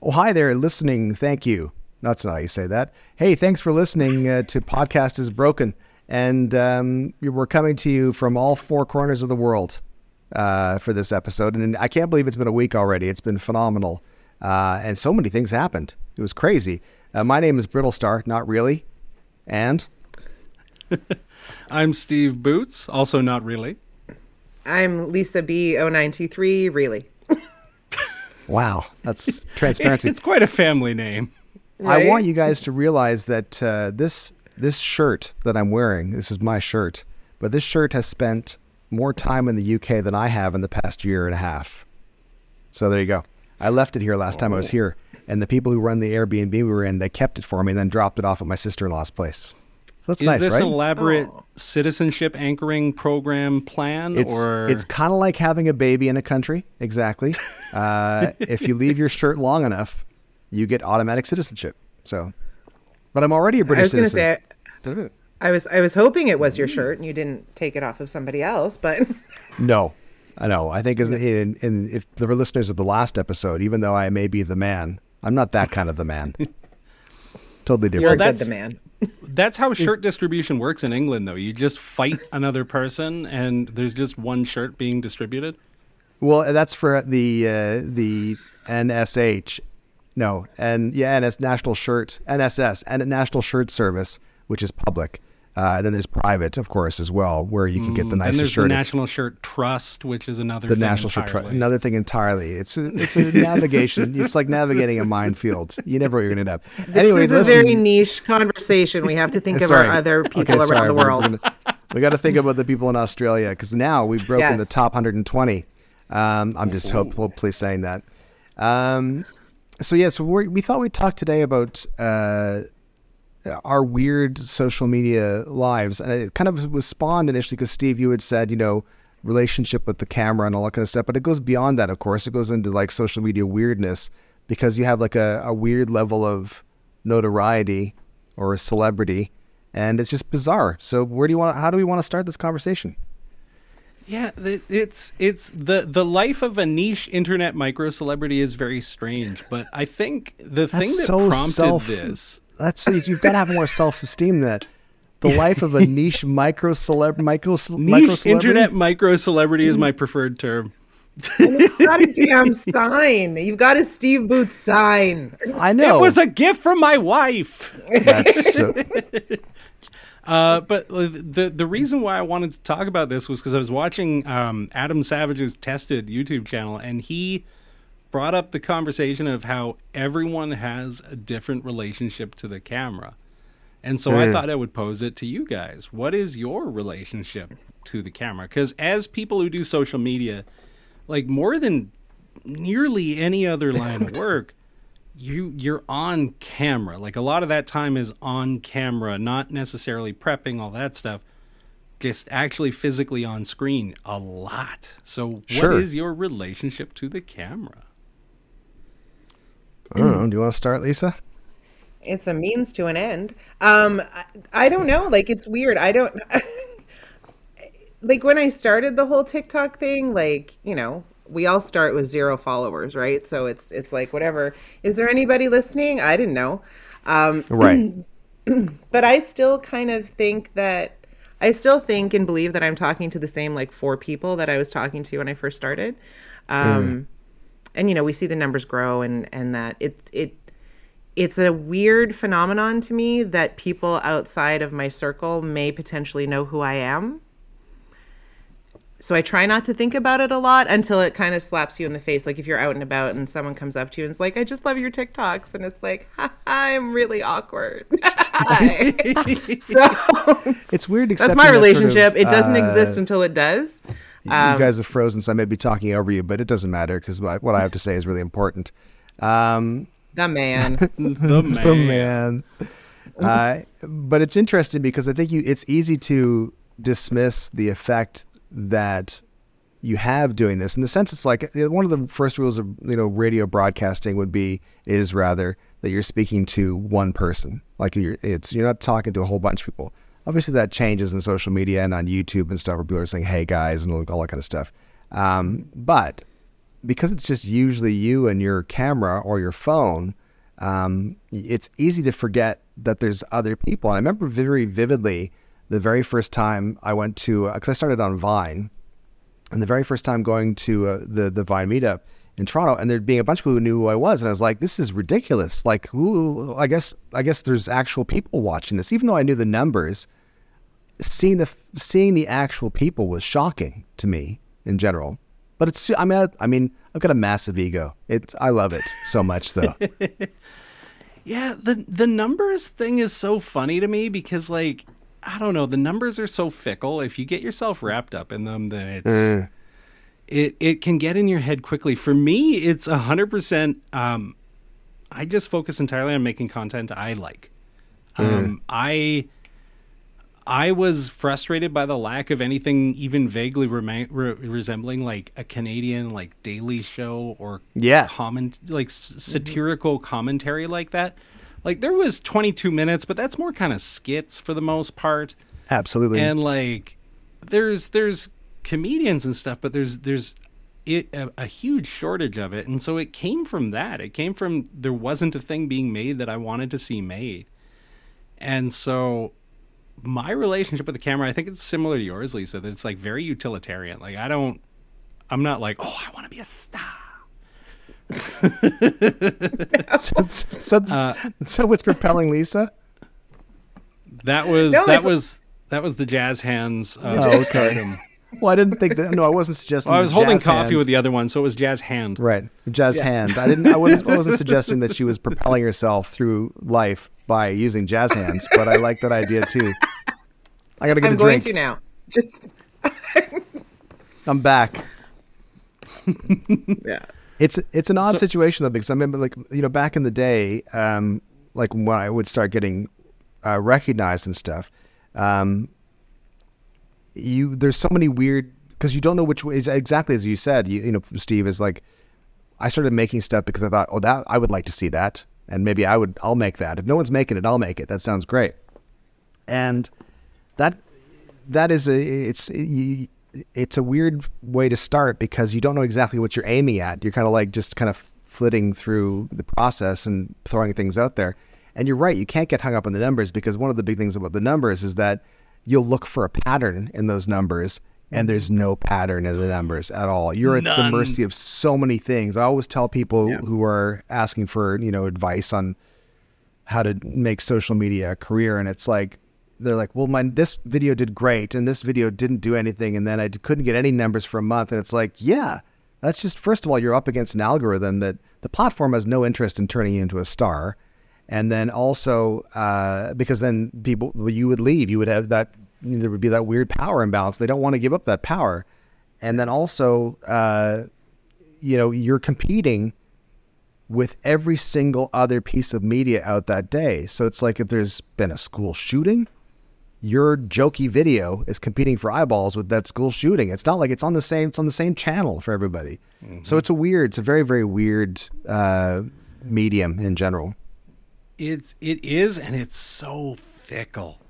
Oh, hi there, listening. Thank you. That's not how you say that. Hey, thanks for listening uh, to Podcast is Broken. And um, we're coming to you from all four corners of the world uh, for this episode. And I can't believe it's been a week already. It's been phenomenal. Uh, and so many things happened. It was crazy. Uh, my name is Brittlestar, not really. And I'm Steve Boots, also not really. I'm Lisa B0923, really. Wow, that's transparency. it's quite a family name. Right? I want you guys to realize that uh, this this shirt that I'm wearing, this is my shirt, but this shirt has spent more time in the UK than I have in the past year and a half. So there you go. I left it here last time I was here, and the people who run the Airbnb we were in, they kept it for me and then dropped it off at my sister-in-law's place. So that's is nice, this right? elaborate oh. citizenship anchoring program plan, it's, or it's kind of like having a baby in a country? Exactly. uh, if you leave your shirt long enough, you get automatic citizenship. So, but I'm already a British I was citizen. Say, I was I was hoping it was your shirt and you didn't take it off of somebody else, but no, I know. I think in, in, if the listeners of the last episode, even though I may be the man, I'm not that kind of the man. totally different. You're that's, the man. That's how shirt distribution works in England, though. You just fight another person, and there's just one shirt being distributed. Well, that's for the uh, the NSH, no, and yeah, and it's National Shirt NSS and National Shirt Service, which is public. Uh, and then there's private, of course, as well, where you can get the nicest shirt. and there's shirt. the National Shirt Trust, which is another the thing National entirely. Shirt Trust, another thing entirely. It's a, it's a navigation. It's like navigating a minefield. You never know where you're gonna end up. This anyway, is a listen. very niche conversation. We have to think of our other people okay, around sorry, the world. Gonna, we got to think about the people in Australia because now we've broken Yes. the top 120. Um, I'm just hopefully saying that. Um, so yeah, so we we thought we'd talk today about uh, our weird social media lives, and it kind of was spawned initially because Steve, you had said, you know, relationship with the camera and all that kind of stuff, but it goes beyond that. Of course, it goes into like social media weirdness because you have like a, a weird level of notoriety or a celebrity, and it's just bizarre. So where do you want? How do we want to start this conversation? Yeah, it's it's the the life of a niche internet micro celebrity is very strange, but I think the That's thing that so prompted self- this That's you've got to have more self esteem than that. The life of a niche micro celeb, micro, micro niche internet micro celebrity is my preferred term. You've got a damn sign. You've got a Steve Boots sign. I know It was a gift from my wife. That's so, Uh, but the the reason why I wanted to talk about this was because I was watching um, Adam Savage's Tested YouTube channel, and he brought up the conversation of how everyone has a different relationship to the camera. And so I hmm. thought I would pose it to you guys. What is your relationship to the camera? Because as people who do social media, like more than nearly any other line of work, you you're on camera. Like a lot of that time is on camera, not necessarily prepping all that stuff. Just actually physically on screen a lot. So Sure. what is your relationship to the camera? I don't know. Do you want to start, Lisa? It's a means to an end. Um, I, I don't know. Like it's weird. I don't like when I started the whole TikTok thing. Like you know, we all start with zero followers, right? So it's it's like whatever. Is there anybody listening? I didn't know. Um, Right. but I still kind of think that I still think and believe that I'm talking to the same like four people that I was talking to when I first started. Um, And you know, we see the numbers grow, and and that it it it's a weird phenomenon to me that people outside of my circle may potentially know who I am. So I try not to think about it a lot until it kind of slaps you in the face. Like if you're out and about and someone comes up to you and it's like, "I just love your TikToks," and it's like, I'm really awkward. so It's weird. that's my that sort of, relationship. it doesn't uh, exist until it does. You guys have frozen, so I may be talking over you, but it doesn't matter because what I have to say is really important. Um, The man. The man. Oh man. Uh, but it's interesting because I think you it's easy to dismiss the effect that you have doing this. In the sense, it's like uh, one of the first rules of you know radio broadcasting would be is rather that you're speaking to one person. Like you're it's you're not talking to a whole bunch of people. Obviously, that changes in social media and on YouTube and stuff, where people are saying "Hey guys" and all that kind of stuff. Um, but because it's just usually you and your camera or your phone, um, it's easy to forget that there's other people. And I remember very vividly the very first time I went to, because uh, I started on Vine, and the very first time going to uh, the the Vine meetup in Toronto, and there being a bunch of people who knew who I was, and I was like, "This is ridiculous!" Like, who? I guess I guess there's actual people watching this, even though I knew the numbers. Seeing the seeing the actual people was shocking to me in general. But it's I mean I, I mean I've got a massive ego. It's I love it so much though. yeah, the the numbers thing is so funny to me because like I don't know, the numbers are so fickle. If you get yourself wrapped up in them, then it's mm. it it can get in your head quickly. For me, it's a hundred percent. Um, I just focus entirely on making content I like. Mm. Um, I I was frustrated by the lack of anything even vaguely re- resembling like a Canadian like Daily Show or yeah comment like s- mm-hmm. satirical commentary like that. Like there was 22 minutes, but that's more kind of skits for the most part. Absolutely. And like there's there's comedians and stuff, but there's there's it, a, a, huge shortage of it, and so it came from that. It came from there wasn't a thing being made that I wanted to see made, and so my relationship with the camera, I think it's similar to yours, Lisa. That it's like very utilitarian. Like I don't, I'm not like, oh, I want to be a star. so, so, uh, so what's propelling Lisa? That was no, that was that was the jazz hands. Uh, oh, okay. Well, I didn't think that. No, I wasn't suggesting. Well, I was holding coffee hands. with the other one, so it was jazz hand. Right, jazz yeah. hand. I didn't. I wasn't, I wasn't suggesting that she was propelling herself through life by using jazz hands, but I like that idea too. I gotta get I'm a drink. I'm going to now. Just. I'm back. yeah. It's it's an odd so, situation though because I remember like you know back in the day, um, like when I would start getting uh, recognized and stuff. Um, you there's so many weird because you don't know which way is exactly as you said. You, you know, Steve is like, I started making stuff because I thought, oh, that I would like to see that, and maybe I would I'll make that. If no one's making it, I'll make it. That sounds great, and that that is a it's it's a weird way to start because you don't know exactly what you're aiming at. You're kind of like just kind of flitting through the process and throwing things out there. And you're right, you can't get hung up on the numbers because one of the big things about the numbers is that you'll look for a pattern in those numbers and there's no pattern in the numbers at all. You're at the mercy of so many things. I always tell people yeah. who are asking for, you know, advice on how to make social media a career and it's like they're like, "Well, my this video did great and this video didn't do anything and then I couldn't get any numbers for a month." And it's like, "Yeah, that's just first of all, you're up against an algorithm that the platform has no interest in turning you into a star." And then also uh, because then people you would leave. You would have that there would be that weird power imbalance. They don't want to give up that power. And then also uh, you know you're competing with every single other piece of media out that day. So it's like if there's been a school shooting your jokey video is competing for eyeballs with that school shooting. It's not like it's on the same it's on the same channel for everybody. Mm-hmm. so it's a weird it's a very very weird uh, medium in general it's it is, and it's so fickle.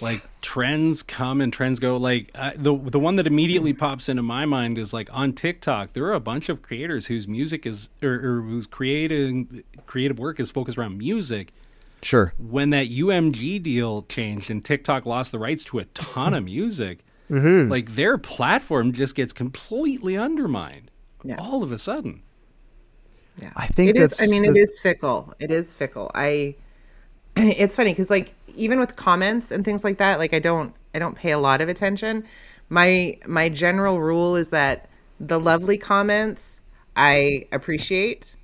Like trends come and trends go. Like uh, the the one that immediately pops into my mind is like on TikTok. There are a bunch of creators whose music is or, or whose creating creative work is focused around music. Sure. When that UMG deal changed and TikTok lost the rights to a ton of music, mm-hmm. like their platform just gets completely undermined yeah. all of a sudden. Yeah, I think it is. I mean, the... it is fickle. It is fickle. I. It's funny because like even with comments and things like that, like I don't I don't pay a lot of attention. My my general rule is that the lovely comments I appreciate.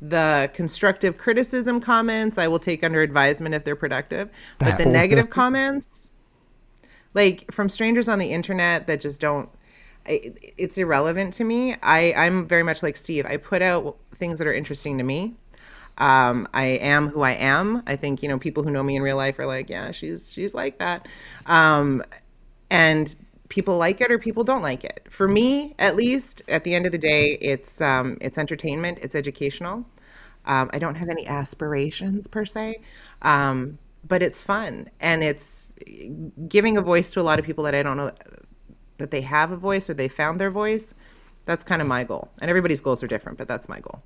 The constructive criticism comments I will take under advisement if they're productive. But the negative comments, like from strangers on the internet that just don't it's irrelevant to me. I, I'm very much like Steve. I put out things that are interesting to me. Um, I am who I am. I think you know people who know me in real life are like, yeah, she's she's like that, um, and people like it or people don't like it. For me, at least, at the end of the day, it's um, it's entertainment. It's educational. Um, I don't have any aspirations per se, um, but it's fun and it's giving a voice to a lot of people that I don't know that they have a voice or they found their voice That's kind of my goal. And everybody's goals are different, but that's my goal.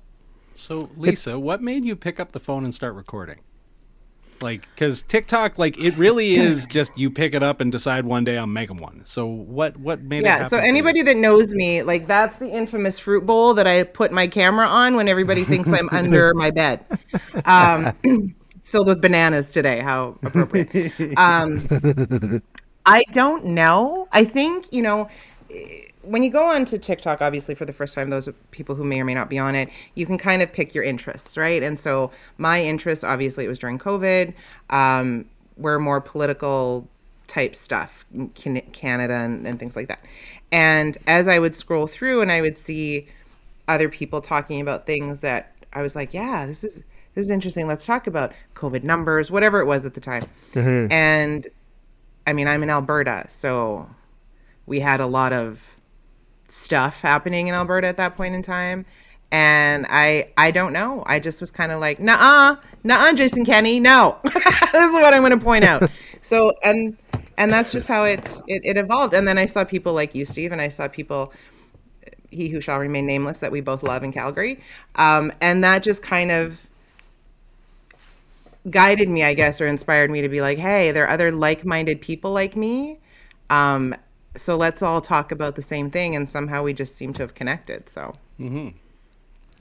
So, Lisa, what made you pick up the phone and start recording? Like, because TikTok, like, it really is just you pick it up and decide one day I'm making one. So, what what made yeah, so anybody that knows me, like, that's the infamous fruit bowl that I put my camera on when everybody thinks I'm under my bed. Um, it's filled with bananas today. How appropriate. Um, I don't know. I think, you know, when you go on to TikTok, obviously for the first time, those people who may or may not be on it, you can kind of pick your interests, right? And so my interest, obviously, it was during COVID, um, were more political type stuff, Canada and, and things like that. And as I would scroll through and I would see other people talking about things that I was like, yeah, this is this is interesting. Let's talk about COVID numbers, whatever it was at the time. Mm-hmm. And I mean, I'm in Alberta, so we had a lot of stuff happening in Alberta at that point in time. And I I don't know. I just was kind of like, nah, nah, Jason Kenney, no. this is what I'm going to point out. so and and that's just how it, it it evolved. And then I saw people like you, Steve, and I saw people he who shall remain nameless that we both love in Calgary. Um, and that just kind of guided me, I guess, or inspired me to be like, hey, there are other like-minded people like me. Um, so let's all talk about the same thing. And somehow we just seem to have connected. So mm-hmm.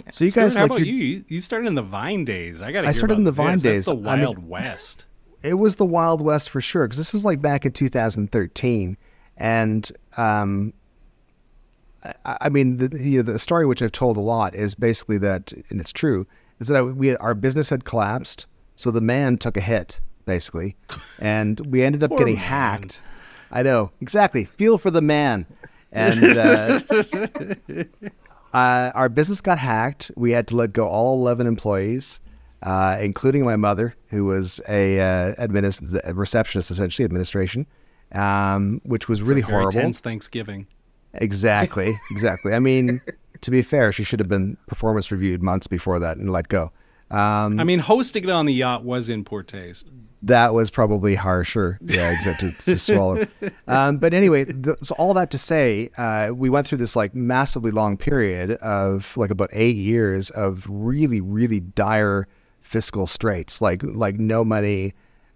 yeah. so you guys how like about you you? Started in the vine days. I got i started in the vine this. days. That's the wild I mean, west. it was the wild west for sure because this was like back in 2013 and um I, I mean, the, you know, the story which I've told a lot is basically that, and it's true, is that we our business had collapsed, so the man took a hit basically, and we ended up getting man. hacked I know exactly. Feel for the man. And uh, uh, our business got hacked. We had to let go all eleven employees, uh, including my mother, who was a, uh, administ- receptionist, essentially administration, um, which was really horrible. Tense Thanksgiving. Exactly. Exactly. I mean, to be fair, she should have been performance reviewed months before that and let go. Um, I mean, hosting it on the yacht was in poor taste that was probably harsher. Yeah, exactly to, to swallow. Um, but anyway, the, so all that to say, uh, we went through this like massively long period of like about eight years of really, really dire fiscal straits, like like no money,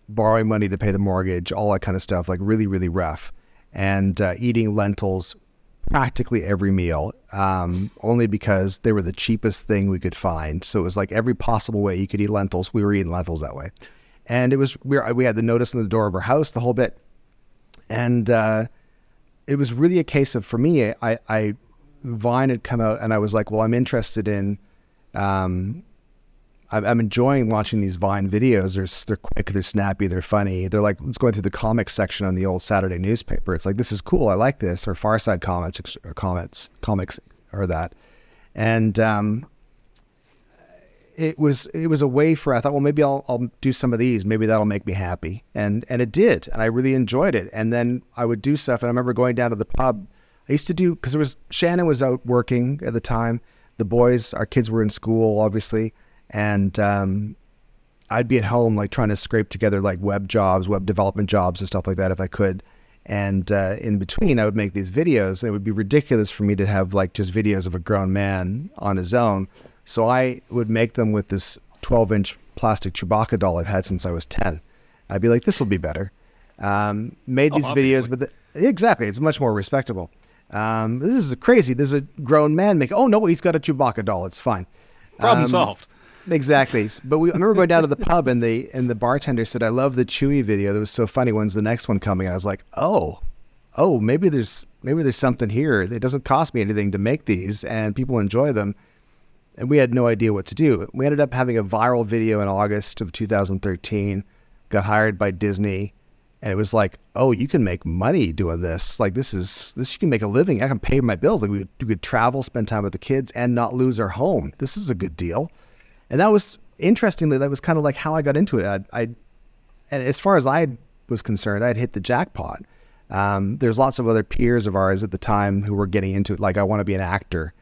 borrowing money to pay the mortgage, all that kind of stuff, like really, really rough, and uh, eating lentils practically every meal, um, only because they were the cheapest thing we could find. So it was like every possible way you could eat lentils, we were eating lentils that way and it was we were, we had the notice on the door of our house, the whole bit, and uh, it was really a case of for me, I, I Vine had come out, and I was like, well, I'm interested in. Um, I'm enjoying watching these Vine videos. They're they're quick, they're snappy, they're funny. They're like it's going through the comics section on the old Saturday newspaper. It's like this is cool. I like this. Or Far Side Comics or comments comics or that. And um, it was it was a way for I thought well maybe I'll I'll do some of these maybe that'll make me happy and and it did and I really enjoyed it and then I would do stuff and I remember going down to the pub I used to do because it was Shannon was out working at the time the boys our kids were in school obviously and um, I'd be at home like trying to scrape together like web jobs web development jobs and stuff like that if I could and uh, in between I would make these videos it would be ridiculous for me to have like just videos of a grown man on his own so I would make them with this 12 inch plastic Chewbacca doll I've had since I was 10. I'd be like, this will be better. Um, made oh, these oh, videos, but the, exactly, it's much more respectable. Um, this is crazy. There's a grown man making. Oh no, he's got a Chewbacca doll. It's fine. Problem um, solved. Exactly. But we I remember going down to the pub and the and the bartender said, "I love the Chewy video. That was so funny. When's the next one coming?" And I was like, "Oh, oh, maybe there's maybe there's something here. It doesn't cost me anything to make these, and people enjoy them." and we had no idea what to do. We ended up having a viral video in August of 2013, got hired by Disney, and it was like, oh, you can make money doing this. Like this is this you can make a living. I can pay my bills. Like we, we could travel, spend time with the kids, and not lose our home. This is a good deal. And that was interestingly, that was kind of like how I got into it. I, I and as far as I was concerned, I'd hit the jackpot. Um, there's lots of other peers of ours at the time who were getting into it. Like I want to be an actor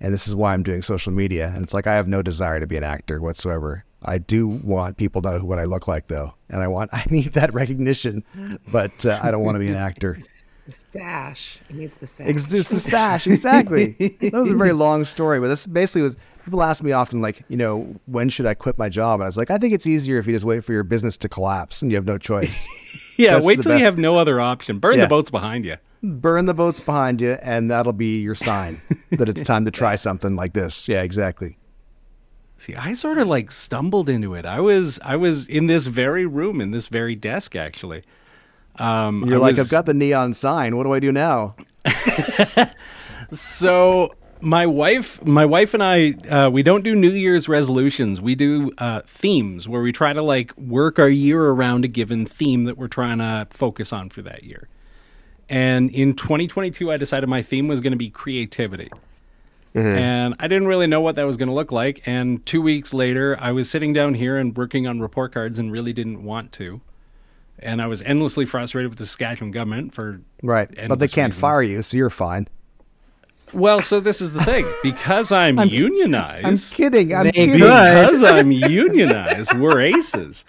and this is why I'm doing social media. And it's like I have no desire to be an actor whatsoever. I do want people to know what I look like, though, and I want I need that recognition, but uh, I don't want to be an actor. The sash. It needs the sash. It's just the sash, exactly. that was a very long story, but this basically was. People ask me often, like, you know, when should I quit my job? And I was like, I think it's easier if you just wait for your business to collapse and you have no choice. Yeah, That's wait till you have no other option. Burn Yeah. the boats behind you. Burn the boats behind you, and that'll be your sign that it's time to try something like this. Yeah, exactly. See, I sort of like stumbled into it. I was I was in this very room, in this very desk, actually. Um, You're I like, was- I've got the neon sign. What do I do now? So my wife, my wife and I, uh, we don't do New Year's resolutions. We do uh, themes where we try to like work our year around a given theme that we're trying to focus on for that year. And in 2022, I decided my theme was going to be creativity. And I didn't really know what that was going to look like. And two weeks later, I was sitting down here and working on report cards and really didn't want to. And I was endlessly frustrated with the Saskatchewan government for Right. but they can't reasons. fire you, so you're fine. Well, so this is the thing. Because I'm, unionized. I'm unionized, kidding. I'm They kidding. because I'm unionized, we're aces.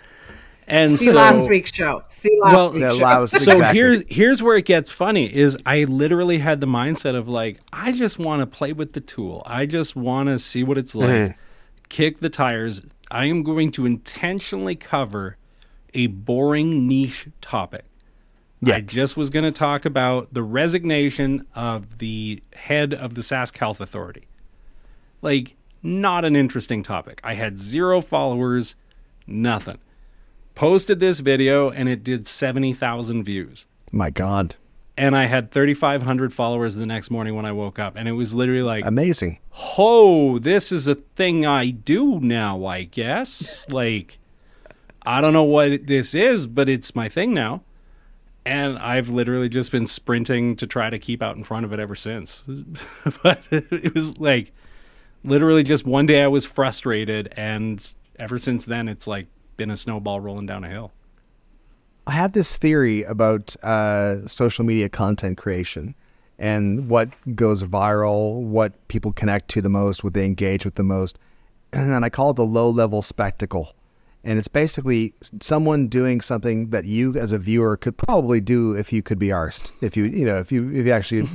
And See so last week's show. See last well, week's Yeah, show. last- so exactly. here's here's where it gets funny is I literally had the mindset of like I just want to play with the tool. I just want to see what it's like. Mm-hmm. Kick the tires. I am going to intentionally cover a boring niche topic. Yeah. I just was going to talk about the resignation of the head of the Sask Health Authority. Like, not an interesting topic. I had zero followers, nothing. Posted this video and it did 70,000 views. My God. And I had 3,500 followers the next morning when I woke up. And it was literally like, Amazing. oh, this is a thing I do now, I guess. like, I don't know what this is, but it's my thing now. And I've literally just been sprinting to try to keep out in front of it ever since. but it was like literally just one day I was frustrated. And ever since then, it's like been a snowball rolling down a hill. I have this theory about uh, social media content creation and what goes viral, what people connect to the most, what they engage with the most. And I call it the low level spectacle. And it's basically someone doing something that you as a viewer could probably do if you could be arsed. If you, you know, if you, if you actually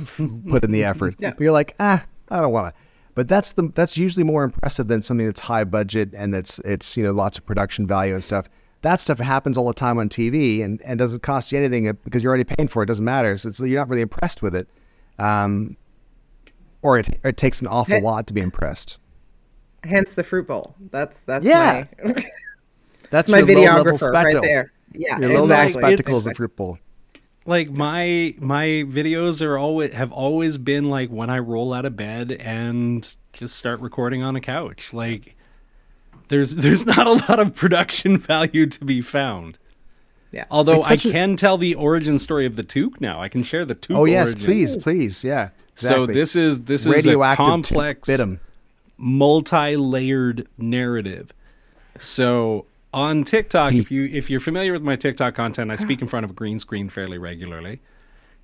put in the effort. Yeah. But you're like, ah, I don't want to. But that's the that's usually more impressive than something that's high budget and that's it's you know lots of production value and stuff. That stuff happens all the time on TV and, and doesn't cost you anything because you're already paying for it. It doesn't matter. So it's, you're not really impressed with it, um, or it it takes an awful lot to be impressed. Hence the fruit bowl. That's that's Yeah. my That's my videographer right there. Yeah, Your low-level exactly. spectacle is a It's- fruit bowl. like my my videos are always have always been like when I roll out of bed and just start recording on a couch. Like there's there's not a lot of production value to be found. Yeah. Although I such a- can tell the origin story of the toque now. I can share the toque. Oh yes, origin. please, please, yeah. Exactly. So this is this is a radioactive complex bitum. multi-layered narrative. So on TikTok, if you if you're familiar with my TikTok content, I speak in front of a green screen fairly regularly,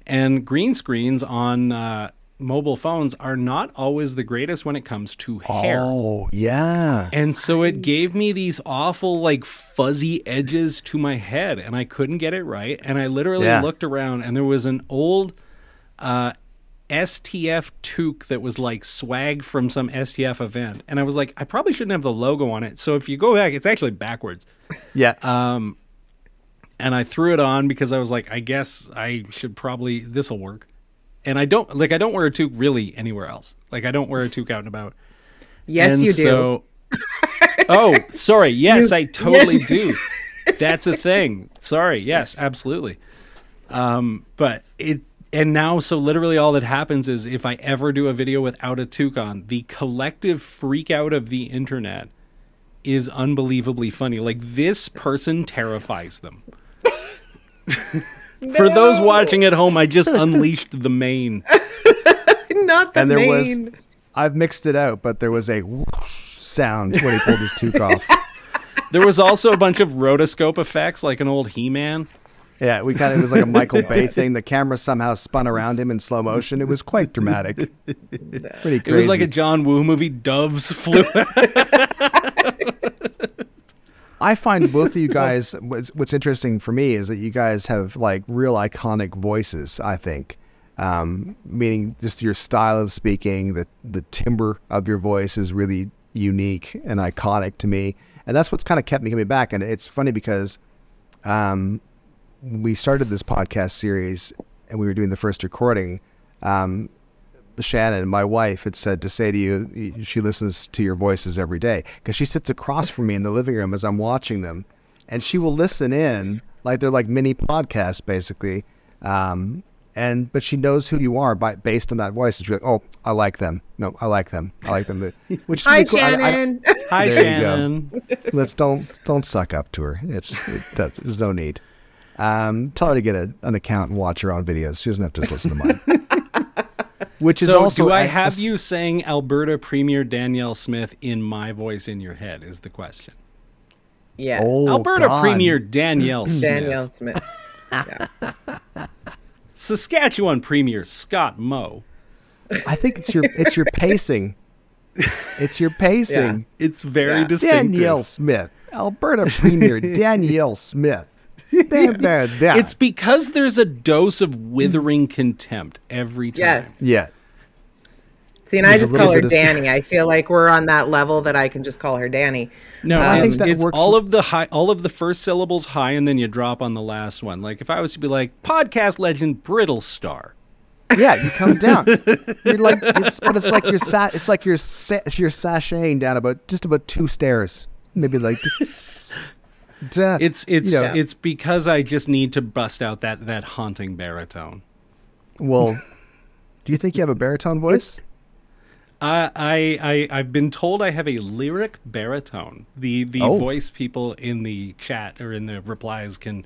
and green screens on uh, mobile phones are not always the greatest when it comes to hair. Oh yeah. And so it gave me these awful, like fuzzy edges to my head, and I couldn't get it right. And I literally Yeah. looked around, and there was an old uh, STF toque that was like swag from some STF event. And I was like, I probably shouldn't have the logo on it. So if you go back, it's actually backwards. Yeah. Uh, And I threw it on because I was like, I guess I should probably, this will work. And I don't, like, I don't wear a toque really anywhere else. Like, I don't wear a toque out and about. yes, And you do. So, oh, sorry. Yes, You- I totally yes, do. That's a thing. Sorry. Yes, absolutely. Um, but it and now so literally all that happens is if I ever do a video without a toque on, the collective freak out of the internet is unbelievably funny. Like this person terrifies them. For those watching at home, I just unleashed the mane. Not the and there main. was I've mixed it out, but there was a sound when he pulled his toque off. There was also a bunch of rotoscope effects, like an old He-Man. Yeah, we kind of it was like a Michael Bay thing. The camera somehow spun around him in slow motion. It was quite dramatic. Pretty crazy. It was like a John Woo movie. Doves flew. I find both of you guys. What's, what's interesting for me is that you guys have like real iconic voices. I think, Um, meaning just your style of speaking, the the timbre of your voice is really unique and iconic to me, and that's what's kind of kept me coming back. And it's funny because um, we started this podcast series and we were doing the first recording. Um, Shannon, my wife, had said to say to you, she listens to your voices every day because she sits across from me in the living room as I'm watching them, and she will listen in like they're like mini podcasts basically. Um, and but she knows who you are by based on that voice. And she's like, "Oh, I like them. No, I like them. I like them." Which is Hi, really cool. I- I- Shannon. Hi, There you go. Shannon. let's don't don't suck up to her. It's it, that, there's no need. Um, tell her to get a, an account and watch her own videos. She doesn't have to just listen to mine. Which is So, also do I a- a have s- you saying Alberta Premier Danielle Smith in my voice in your head? Is the question. yes. Oh, Alberta God. Premier Danielle Smith. Danielle Smith. Yeah. Saskatchewan Premier Scott Moe. I think it's your it's your pacing. It's your pacing. It's very Yeah. distinctive. Danielle Smith, Alberta Premier Danielle Smith. It's because there's a dose of withering contempt every time. Yes. yeah. See, and I There's a just call her Danny. I feel like we're on that level that I can just call her Danny. No, I think um, that it's works all with- of the high, all of the first syllables high, and then you drop on the last one. Like if I was to be like podcast legend Brittlestar. Yeah, you come down. You're like, it's, but it's like you're sa- it's like you're sa- you're sashaying down about just about two stairs, maybe like. Duh. It's it's You know, it's because I just need to bust out that that haunting baritone. well. Do you think you have a baritone voice? I, I I I've been told I have a lyric baritone. The the Oh. voice people in the chat or in the replies can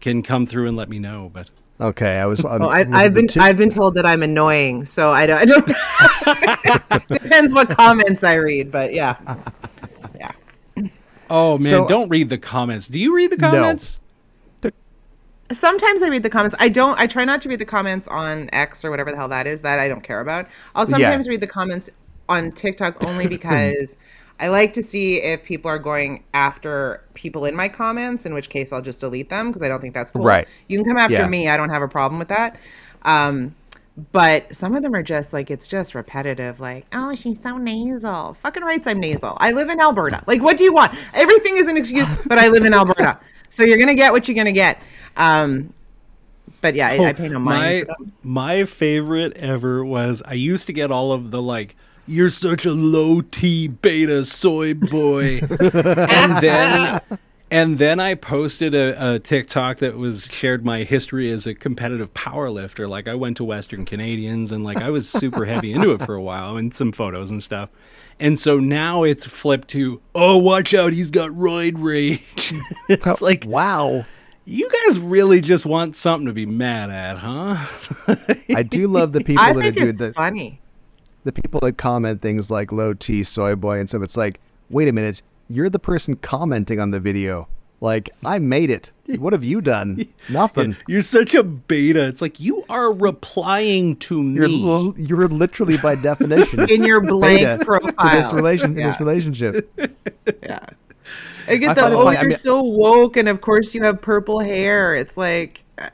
can come through and let me know. But Okay, I was. Oh, I, was I've been two- I've been told that I'm annoying, so I don't. I don't depends what comments I read, but yeah, yeah. oh man, So- don't read the comments. Do you read the comments? No. Sometimes I read the comments. I don't. I try not to read the comments on X or whatever the hell that is. That I don't care about. I'll sometimes read the comments on TikTok only because I like to see if people are going after people in my comments. In which case, I'll just delete them because I don't think that's cool. Right. You can come after Yeah. me. I don't have a problem with that. Um, but some of them are just like it's just repetitive. Like, oh, she's so nasal. Fucking rights, I'm nasal. I live in Alberta. Like, what do you want? Everything is an excuse, but I live in Alberta, so you're gonna get what you're gonna get. Um, but yeah, I, I pay no mind. my my favorite ever was I used to get all of the like you're such a low T beta soy boy, and then and then I posted a, a TikTok that was shared my history as a competitive power lifter. Like I went to Western Canadians and like I was super heavy into it for a while and some photos and stuff. And so now it's flipped to, oh, watch out, he's got roid rage. it's like, wow. you guys really just want something to be mad at, huh? I do love the people I that are doing it's the funny. the people that comment things like low T soy boy and stuff. It's like, wait a minute, you're the person commenting on the video. Like I made it. What have you done? Nothing. You're such a beta. It's like you are replying to You're me. li- you're literally by definition In your blank beta profile. to this relation in Yeah. this relationship. Yeah. I get I the find oh, funny. you're I mean- so woke, and of course you have purple hair. It's like, uh,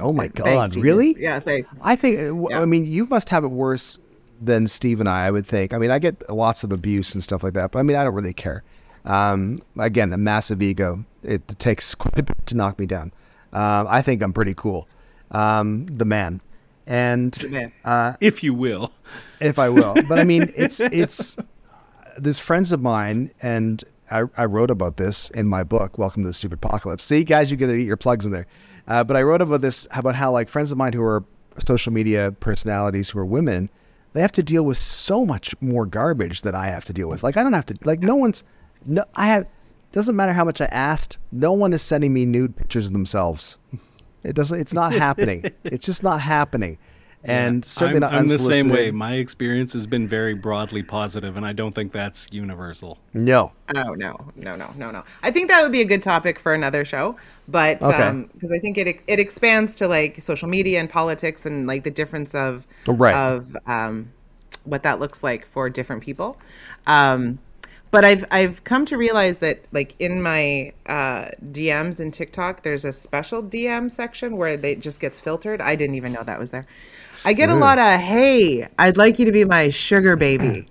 Oh my god, genius. really? Yeah, thanks. I think. uh, Yeah. I mean, you must have it worse than Steve and I. I would think. I mean, I get lots of abuse and stuff like that, but I mean, I don't really care. Um, again, a massive ego. It takes quite a bit to knock me down. Um, I think I'm pretty cool. Um, the man, and uh, if you will. if I will. But I mean, it's it's there's friends of mine, and I, I wrote about this in my book, Welcome to the Stupid Apocalypse. See, guys, you got to eat your plugs in there. Uh, but I wrote about this about how like friends of mine who are social media personalities who are women, they have to deal with so much more garbage that I have to deal with. Like I don't have to. Like no one's. No, I have. Doesn't matter how much I asked. No one is sending me nude pictures of themselves. It doesn't. It's not happening. It's just not happening. And certainly I'm, not I'm the same way. My experience has been very broadly positive, and I don't think that's universal. No. Oh no, no, no, no, no. I think that would be a good topic for another show, but Okay. um, because I think it it expands to like social media and politics and like the difference of Right. of um, what that looks like for different people. Um, but I've I've come to realize that like in my uh, DMs in TikTok, there's a special DM section where they it just gets filtered. I didn't even know that was there. I get a lot of hey, I'd like you to be my sugar baby.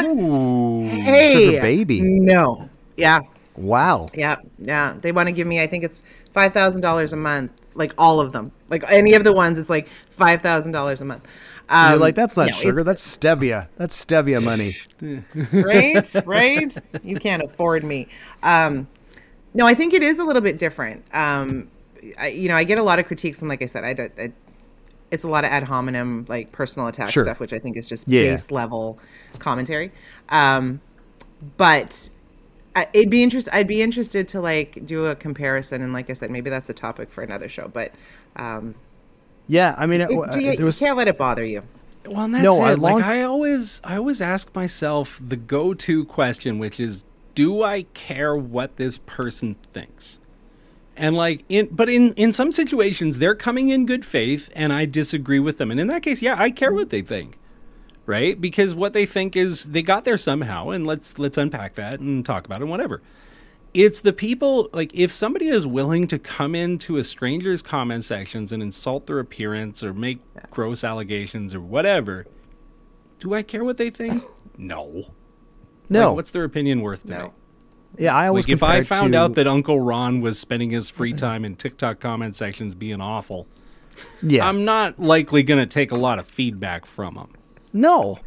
Ooh. hey, Sugar baby. No. Yeah. Wow. Yeah, yeah. They want to give me. I think it's five thousand dollars a month. Like all of them. Like any of the ones, it's like five thousand dollars a month. Um, You're like, that's not no, sugar. That's stevia. That's stevia money. right, right. You can't afford me. Um, no, I think it is a little bit different. Um, I, you know, I get a lot of critiques, and like I said, I, don't- I it's a lot of ad hominem, like personal attack Sure. stuff, which I think is just Yeah. base level commentary. Um, but I, it'd be interest. I'd be interested to like do a comparison, and like I said, maybe that's a topic for another show. But um, Yeah, I mean, it, it, you, it was. you can't let it bother you. Well, and that's No, I long- like I always, I always ask myself the go-to question, which is, do I care what this person thinks? And like in, but in in some situations, they're coming in good faith, and I disagree with them. And in that case, yeah, I care what they think, right? Because what they think is they got there somehow, and let's let's unpack that and talk about it, whatever. It's the people like if somebody is willing to come into a stranger's comment sections and insult their appearance or make gross allegations or whatever, do I care what they think? No. no. Like, what's their opinion worth to No. me? yeah, I always Like if I found to- out that Uncle Ron was spending his free time in TikTok comment sections being awful, yeah, I'm not likely going to take a lot of feedback from him. No,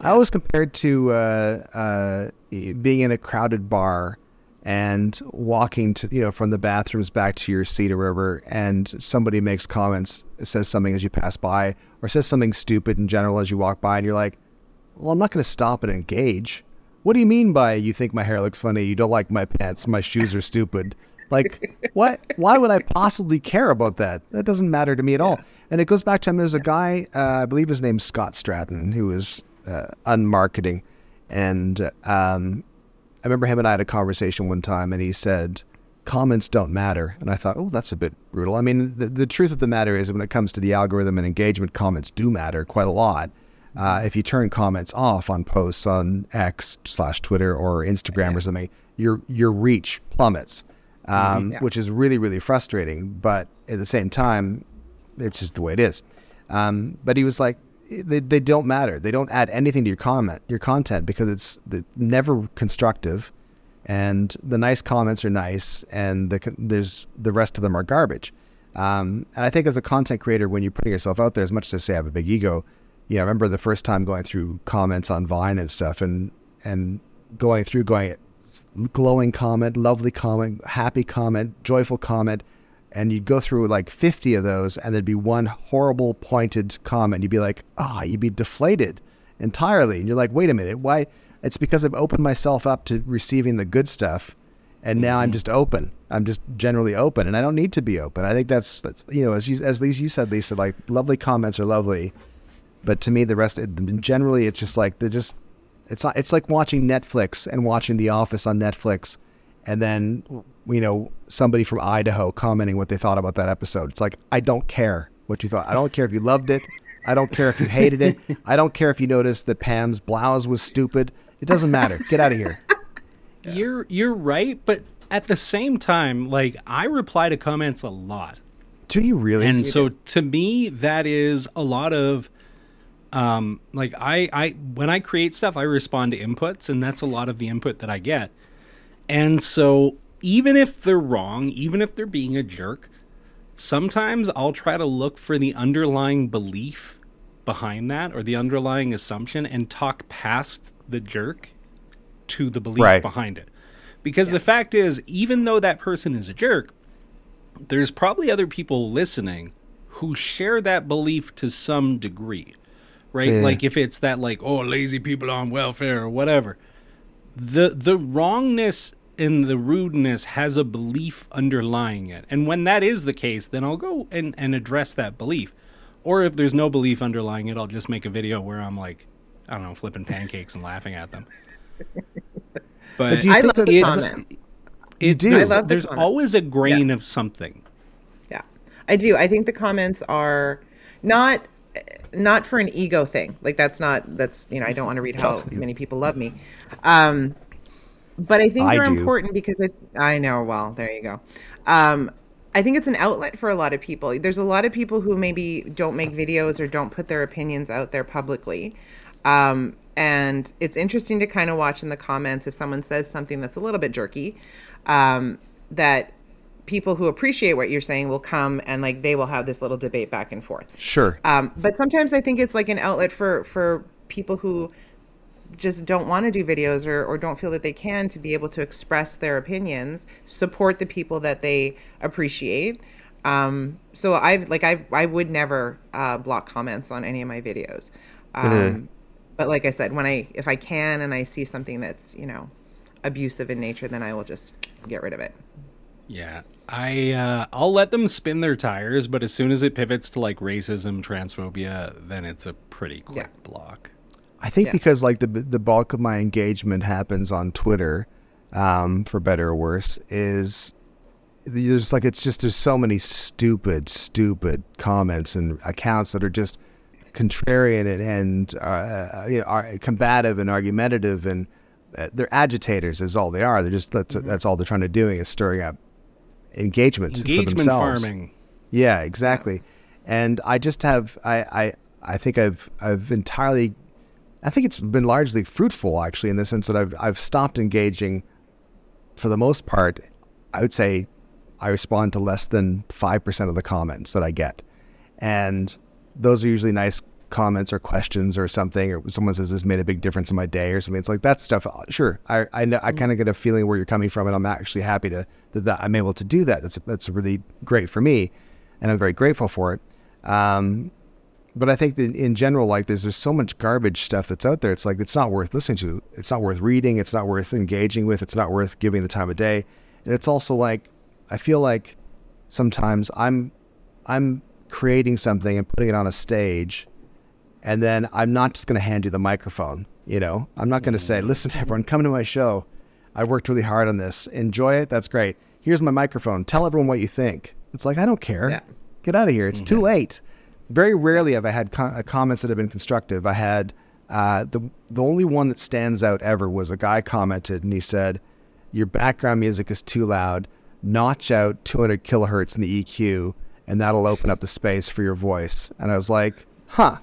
I always compared to uh, uh, being in a crowded bar and walking to you know from the bathrooms back to your seat or wherever, and somebody makes comments, says something as you pass by, or says something stupid in general as you walk by, and you're like, "Well, I'm not going to stop and engage." What do you mean by you think my hair looks funny? You don't like my pants? My shoes are stupid. Like what? Why would I possibly care about that? That doesn't matter to me at all. And it goes back to mean, there's a guy uh, I believe his name's Scott Stratten who was uh, unmarketing, and um, I remember him and I had a conversation one time, and he said comments don't matter, and I thought, oh, that's a bit brutal. I mean, the, the truth of the matter is when it comes to the algorithm and engagement, comments do matter quite a lot. Uh, if you turn comments off on posts on X slash Twitter or Instagram or something, your your reach plummets, um, Yeah. which is really really frustrating. But at the same time, it's just the way it is. Um, but he was like, they, they don't matter. They don't add anything to your comment, your content, because it's never constructive, and the nice comments are nice, and the there's the rest of them are garbage. Um, and I think as a content creator, when you're putting yourself out there, as much as I say I have a big ego, know, I remember the first time going through comments on Vine and stuff, and and going through going glowing comment, lovely comment, happy comment, joyful comment, and you'd go through like 50 of those, and there'd be one horrible pointed comment. You'd be like, ah, you'd be deflated entirely. And you're like, wait a minute, why? It's because I've opened myself up to receiving the good stuff, and now I'm just open. I'm just generally open, and I don't need to be open. I think that's, that's you know, as you as Lisa, you said, Lisa, like lovely comments are lovely, but to me, the rest, generally, it's just like they're just it's not, it's like watching Netflix and watching The Office on Netflix, and then you know somebody from Idaho commenting what they thought about that episode. It's like I don't care what you thought. I don't care if you loved it. I don't care if you hated it. I don't care if you noticed that Pam's blouse was stupid. It doesn't matter. Get out of here. You're you're right, but at the same time, like I reply to comments a lot. Do you really? and so to me that is a lot of um like i i when i create stuff i respond to inputs and that's a lot of the input that i get and so even if they're wrong even if they're being a jerk sometimes i'll try to look for the underlying belief behind that or the underlying assumption and talk past the jerk to the belief Right. behind it because the fact is even though that person is a jerk there's probably other people listening who share that belief to some degree right Yeah. like if it's that like oh lazy people on welfare or whatever the the wrongness and the rudeness has a belief underlying it and when that is the case then i'll go and, and address that belief or if there's no belief underlying it i'll just make a video where i'm like i don't know flipping pancakes and laughing at them but, do you I think love that the it's, comment. it's do. there's, I love the there's comment. always a grain of something Yeah, I do. I think the comments are not not for an ego thing. Like that's not that's you know I don't want to read how many people love me. Um, but I think they're do. important because it. I know. Well, there you go. Um, I think it's an outlet for a lot of people. There's a lot of people who maybe don't make videos or don't put their opinions out there publicly. Um, and it's interesting to kind of watch in the comments if someone says something that's a little bit jerky, um, that people who appreciate what you're saying will come and like they will have this little debate back and forth. Sure. Um, but sometimes I think it's like an outlet for for people who just don't want to do videos or, or don't feel that they can to be able to express their opinions, support the people that they appreciate. Um, so I've like I I would never uh, block comments on any of my videos. Um, Mm-hmm. But like I said, when I if I can and I see something that's you know abusive in nature, then I will just get rid of it. Yeah, I uh, I'll let them spin their tires, but as soon as it pivots to like racism, transphobia, then it's a pretty quick Yeah. block. I think Yeah. because like the the bulk of my engagement happens on Twitter, um, for better or worse, is there's like it's just there's so many stupid, stupid comments and accounts that are just contrarian and, and uh, uh, you know, are combative and argumentative and uh, they're agitators is all they are. They're just that's that's all they're trying to doing is stirring up engagement, for Engagement themselves. farming. Yeah, exactly. And I just have I, I I think I've I've entirely I think it's been largely fruitful actually in the sense that I've I've stopped engaging for the most part. I would say I respond to less than five percent of the comments that I get. And those are usually nice comments or questions or something or someone says this made a big difference in my day or something it's like that stuff uh, sure i i, know, I kind of get a feeling where you're coming from and i'm actually happy to that, that i'm able to do that that's that's really great for me and i'm very grateful for it um but i think that in general like there's there's so much garbage stuff that's out there it's like it's not worth listening to it's not worth reading it's not worth engaging with it's not worth giving the time of day and it's also like i feel like sometimes i'm i'm creating something and putting it on a stage and then I'm not just going to hand you the microphone. You know, I'm not going to say, mm. "Listen, everyone, come to my show. I worked really hard on this. Enjoy it. That's great. Here's my microphone. Tell everyone what you think." It's like I don't care. Yeah. Get out of here. It's too mm-hmm. late. Very rarely have I had co- uh, comments that have been constructive. I had uh, the the only one that stands out ever was a guy commented and he said, "Your background music is too loud. Notch out 200 kilohertz in the EQ, and that'll open up the space for your voice." And I was like, "Huh."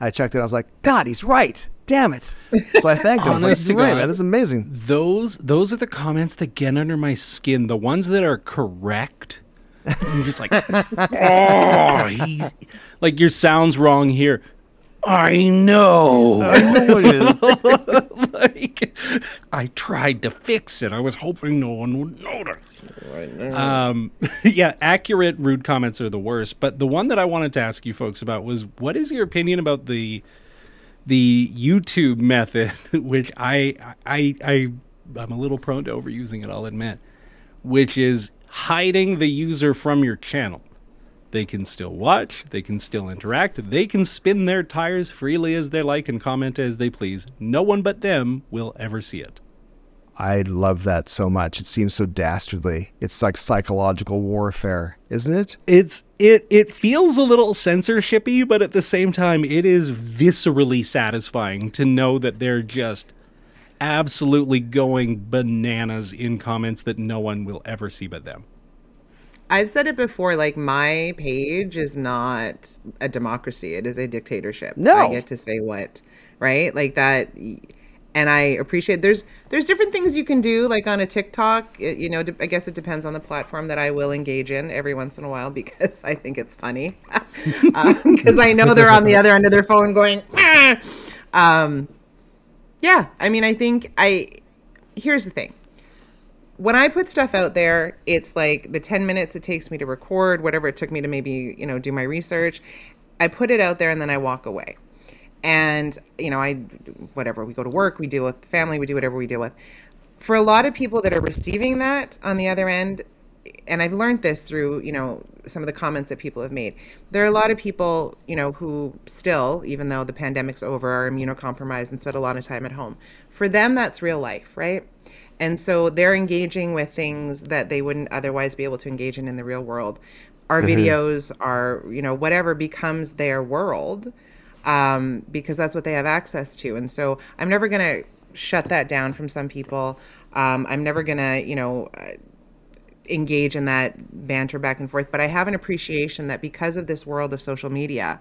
I checked it. I was like, God, he's right. Damn it. So I thanked him. I was like, to right, God. man. This amazing. Those those are the comments that get under my skin. The ones that are correct. I'm just like, oh, he's like your sound's wrong here. I know. I know it is. like, I tried to fix it. I was hoping no one would notice. Right Um, yeah, accurate rude comments are the worst. But the one that I wanted to ask you folks about was, what is your opinion about the the YouTube method, which I I I I'm a little prone to overusing it. I'll admit, which is hiding the user from your channel. They can still watch, they can still interact, they can spin their tires freely as they like and comment as they please. No one but them will ever see it. I love that so much. It seems so dastardly. It's like psychological warfare, isn't it? It's it it feels a little censorshipy, but at the same time it is viscerally satisfying to know that they're just absolutely going bananas in comments that no one will ever see but them. I've said it before, like my page is not a democracy; it is a dictatorship. No. I get to say what, right? Like that, and I appreciate. There's there's different things you can do, like on a TikTok. It, you know, de- I guess it depends on the platform that I will engage in every once in a while because I think it's funny. Because I know they're on the other end of their phone going. "Ah." Um, yeah, I mean, I think I. Here's the thing when I put stuff out there, it's like the 10 minutes it takes me to record, whatever it took me to maybe, you know, do my research. I put it out there and then I walk away. And, you know, I, whatever, we go to work, we deal with family, we do whatever we deal with. For a lot of people that are receiving that on the other end, and I've learned this through, you know, some of the comments that people have made. There are a lot of people, you know, who still, even though the pandemic's over, are immunocompromised and spend a lot of time at home. For them, that's real life, right? And so they're engaging with things that they wouldn't otherwise be able to engage in in the real world. Our videos are, you know, whatever becomes their world um, because that's what they have access to. And so I'm never going to shut that down from some people. Um, I'm never going to, you know, uh, engage in that banter back and forth. But I have an appreciation that because of this world of social media,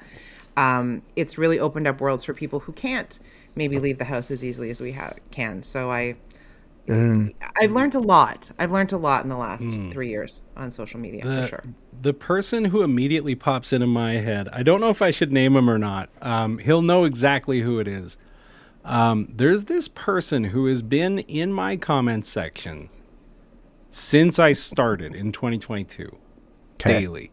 um, it's really opened up worlds for people who can't maybe leave the house as easily as we ha- can. So I, Mm. I've learned a lot. I've learned a lot in the last three years on social media The, for sure. the person who immediately pops into my head, I don't know if I should name him or not. Um, he'll know exactly who it is. Um, there's this person who has been in my comments section since I started in 2022 Okay. daily,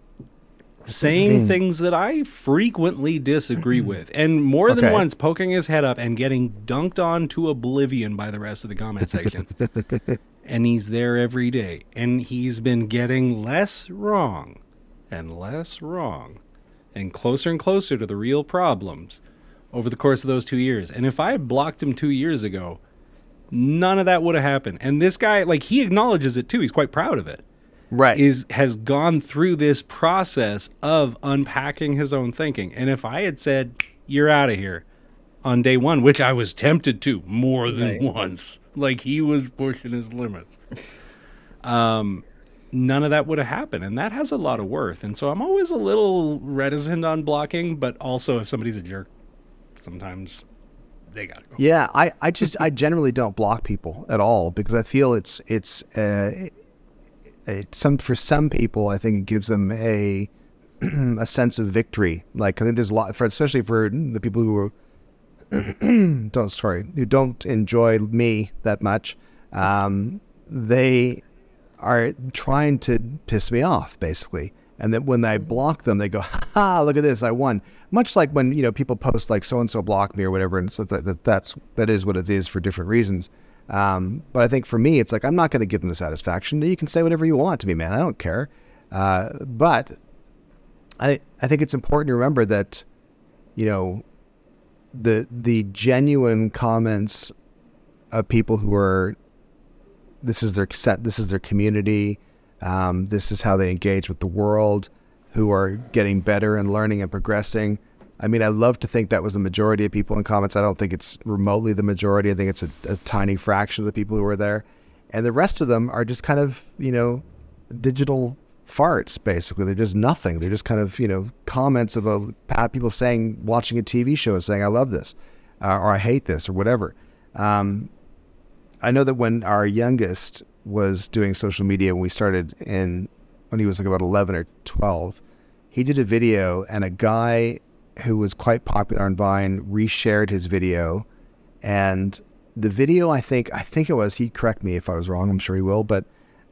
saying things that I frequently disagree with, and more than Okay. once poking his head up and getting dunked on to oblivion by the rest of the comment section. and he's there every day, and he's been getting less wrong and less wrong and closer and closer to the real problems over the course of those two years. And if I had blocked him two years ago, none of that would have happened. And this guy, like, he acknowledges it too. He's quite proud of it Right. is has gone through this process of unpacking his own thinking. And if I had said, "You're out of here," on day one, which I was tempted to more than Right. once, like he was pushing his limits, um, none of that would have happened, and that has a lot of worth. And so I'm always a little reticent on blocking, but also if somebody's a jerk, sometimes they gotta go. Yeah, I, I just I generally don't block people at all because I feel it's it's uh, it, some for some people I think it gives them a a sense of victory. Like I think there's a lot for especially for the people who are don't sorry who don't enjoy me that much. Um, they are trying to piss me off basically. And then when I block them, they go, "Ha! Look at this, I won." Much like when you know people post like "so and so blocked me" or whatever, and so that, that that's that is what it is for different reasons. Um, but I think for me, it's like I'm not going to give them the satisfaction. You can say whatever you want to me, man. I don't care. Uh, but I I think it's important to remember that, you know, the the genuine comments of people who are this is their set this is their community um, this is how they engage with the world who are getting better and learning and progressing. I mean i love to think that was the majority of people in comments. I don't think it's remotely the majority. I think it's a, a tiny fraction of the people who are there. And the rest of them are just kind of you know digital farts basically. They're just nothing. They're just kind of you know comments of a people saying watching a tv show and saying i love this uh, or i hate this or whatever. Um, I know that when our youngest was doing social media when we started in when he was like about 11 or 12, he did a video and a guy who was quite popular on Vine reshared his video and the video I think I think it was he correct me if I was wrong I'm sure he will but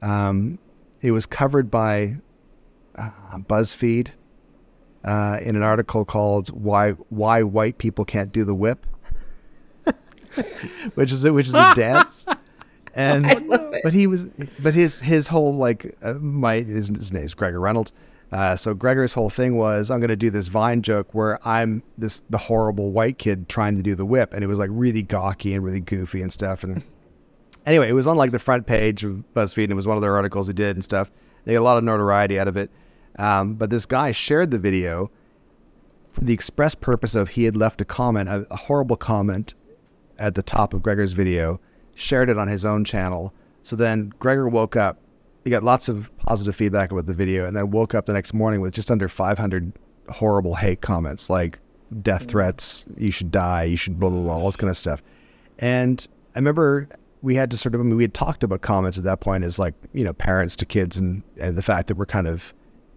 um, it was covered by uh, BuzzFeed uh, in an article called "Why Why White People Can't Do the Whip," which is which is a dance. And I love it. but he was but his his whole like uh, my his, his name's Gregor Reynolds. Uh, so Gregor's whole thing was I'm going to do this Vine joke where I'm this the horrible white kid trying to do the whip, and it was like really gawky and really goofy and stuff. And anyway, it was on like the front page of BuzzFeed, and it was one of their articles he did and stuff. They got a lot of notoriety out of it. Um, but this guy shared the video for the express purpose of he had left a comment, a, a horrible comment at the top of Gregor's video, shared it on his own channel. So then Gregor woke up. He got lots of positive feedback about the video, and then woke up the next morning with just under 500 horrible hate comments like death mm. threats, you should die, you should blah, blah, blah, all this kind of stuff. And I remember we had to sort of, I mean, we had talked about comments at that point as like, you know, parents to kids and, and the fact that we're kind of,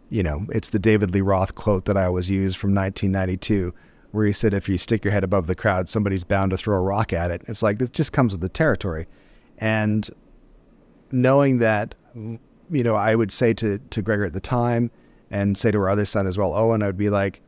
you know, it's the David Lee Roth quote that I always use from 1992, where he said, if you stick your head above the crowd, somebody's bound to throw a rock at it. It's like, it just comes with the territory. And knowing that, you know, I would say to, to Gregor at the time and say to our other son as well, Owen, I would be like,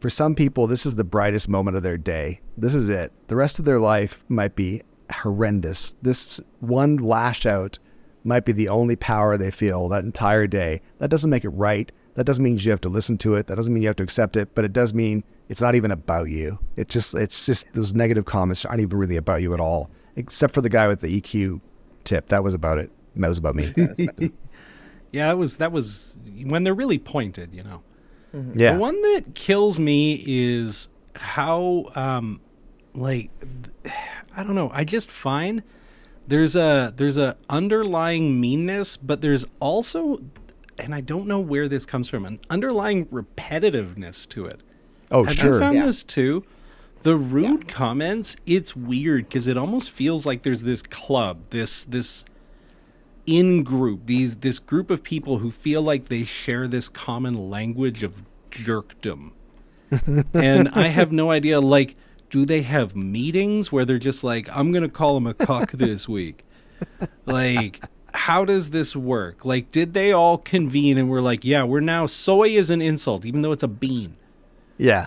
for some people, this is the brightest moment of their day. This is it. The rest of their life might be horrendous. This one lash out might be the only power they feel that entire day. That doesn't make it right. That doesn't mean you have to listen to it. That doesn't mean you have to accept it, but it does mean it's not even about you. It just it's just those negative comments aren't even really about you at all. Except for the guy with the EQ tip. That was about it. That was about me. Yeah, it was that was when they're really pointed, you know. yeah. The one that kills me is how, um, like, I don't know. I just find there's a there's a underlying meanness, but there's also and I don't know where this comes from, an underlying repetitiveness to it. Oh, Have sure. you found Yeah. this too? The rude comments, it's weird because it almost feels like there's this club, this this in group, these this group of people who feel like they share this common language of jerkdom. and I have no idea like do they have meetings where they're just like I'm going to call him a cuck this week? Like how does this work? Like did they all convene and we're like, yeah, we're now soy is an insult even though it's a bean. Yeah.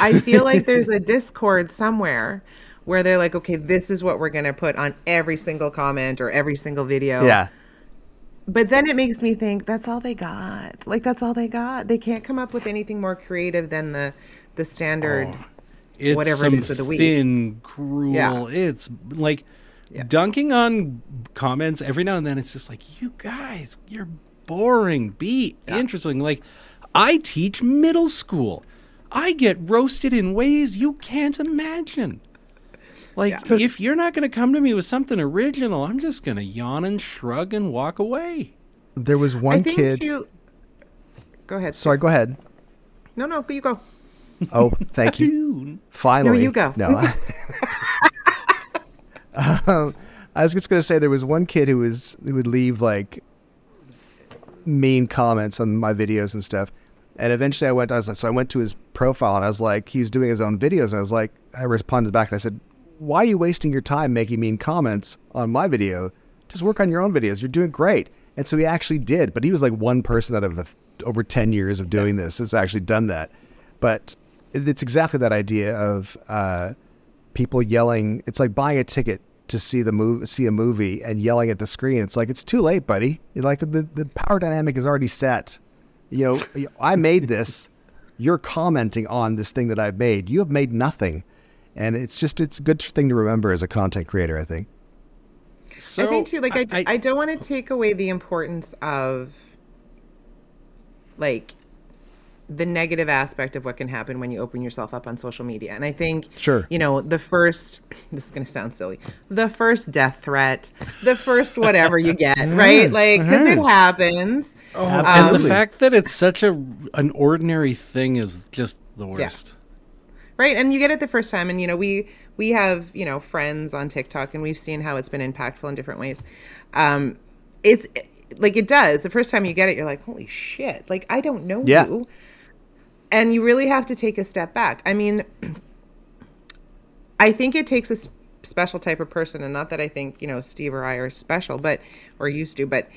I feel like there's a Discord somewhere where they're like, okay, this is what we're going to put on every single comment or every single video. Yeah. But then it makes me think that's all they got. Like that's all they got. They can't come up with anything more creative than the the standard. Oh, It's Whatever some it is of the week. thin, cruel. Yeah. It's like Yeah. dunking on comments every now and then. It's just like you guys, you're boring. Be interesting. Like I teach middle school. I get roasted in ways you can't imagine. Like if you're not going to come to me with something original, I'm just going to yawn and shrug and walk away. There was I one think kid. too. Go ahead. Sorry, go ahead. No, no, you go. Oh, thank you. Dude. Finally. you go. No. um, I was just going to say there was one kid who was who would leave like mean comments on my videos and stuff. And eventually I went I was like so I went to his profile and I was like he was doing his own videos and I was like I responded back and I said, "Why are you wasting your time making mean comments on my video? Just work on your own videos. You're doing great." And so he actually did, but he was like one person out of the, over 10 years of doing this has actually done that. But it's exactly that idea of uh, people yelling. It's like buying a ticket to see the movie, see a movie, and yelling at the screen. It's like it's too late, buddy. You're like the the power dynamic is already set. You know, I made this. You're commenting on this thing that I've made. You have made nothing, and it's just it's a good thing to remember as a content creator. I think. So I think too, like I, I, don't want to take away the importance of like the negative aspect of what can happen when you open yourself up on social media. And I think, Sure. you know, the first, this is going to sound silly, the first death threat, the first whatever you get, mm-hmm. right? Like, because it mm-hmm. happens. Oh, um, and the fact that it's such a an ordinary thing is just the worst. right and you get it the first time and you know we we have you know friends on tiktok and we've seen how it's been impactful in different ways um it's like it does the first time you get it you're like holy shit like i don't know Yeah. you and you really have to take a step back i mean i think it takes a special type of person and not that i think you know steve or i are special but or used to but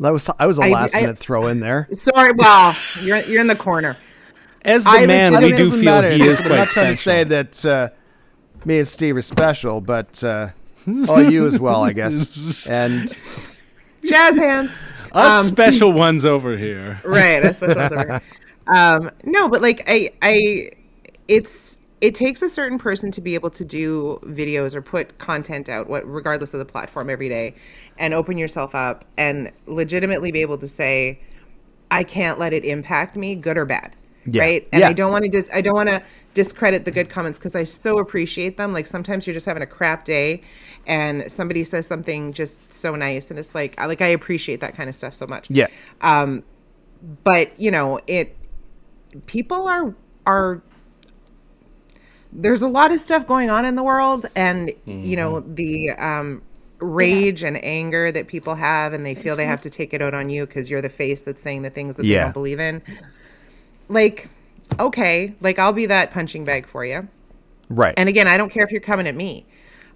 That was I was a last I- minute throw in there. sorry well you're you're in the corner As the I man, we do Doesn't feel matter. he is I'm quite not trying special. to say that uh, me and Steve are special, but uh, all you as well, I guess. And jazz hands Us Um, special ones over here. right that's what I was over. um no but like i i it's it takes a certain person to be able to do videos or put content out what regardless of the platform every day and open yourself up and legitimately be able to say i can't let it impact me good or bad Yeah. right and Yeah. i don't want to just i don't want to discredit the good comments because i so appreciate them like sometimes you're just having a crap day and somebody says something just so nice and it's like I like i appreciate that kind of stuff so much yeah, um but you know it people are are there's a lot of stuff going on in the world and you know the um rage and anger that people have and they feel they have to take it out on you because you're the face that's saying the things that they don't believe in. Like okay like i'll be that punching bag for you right. and again i don't care if you're coming at me.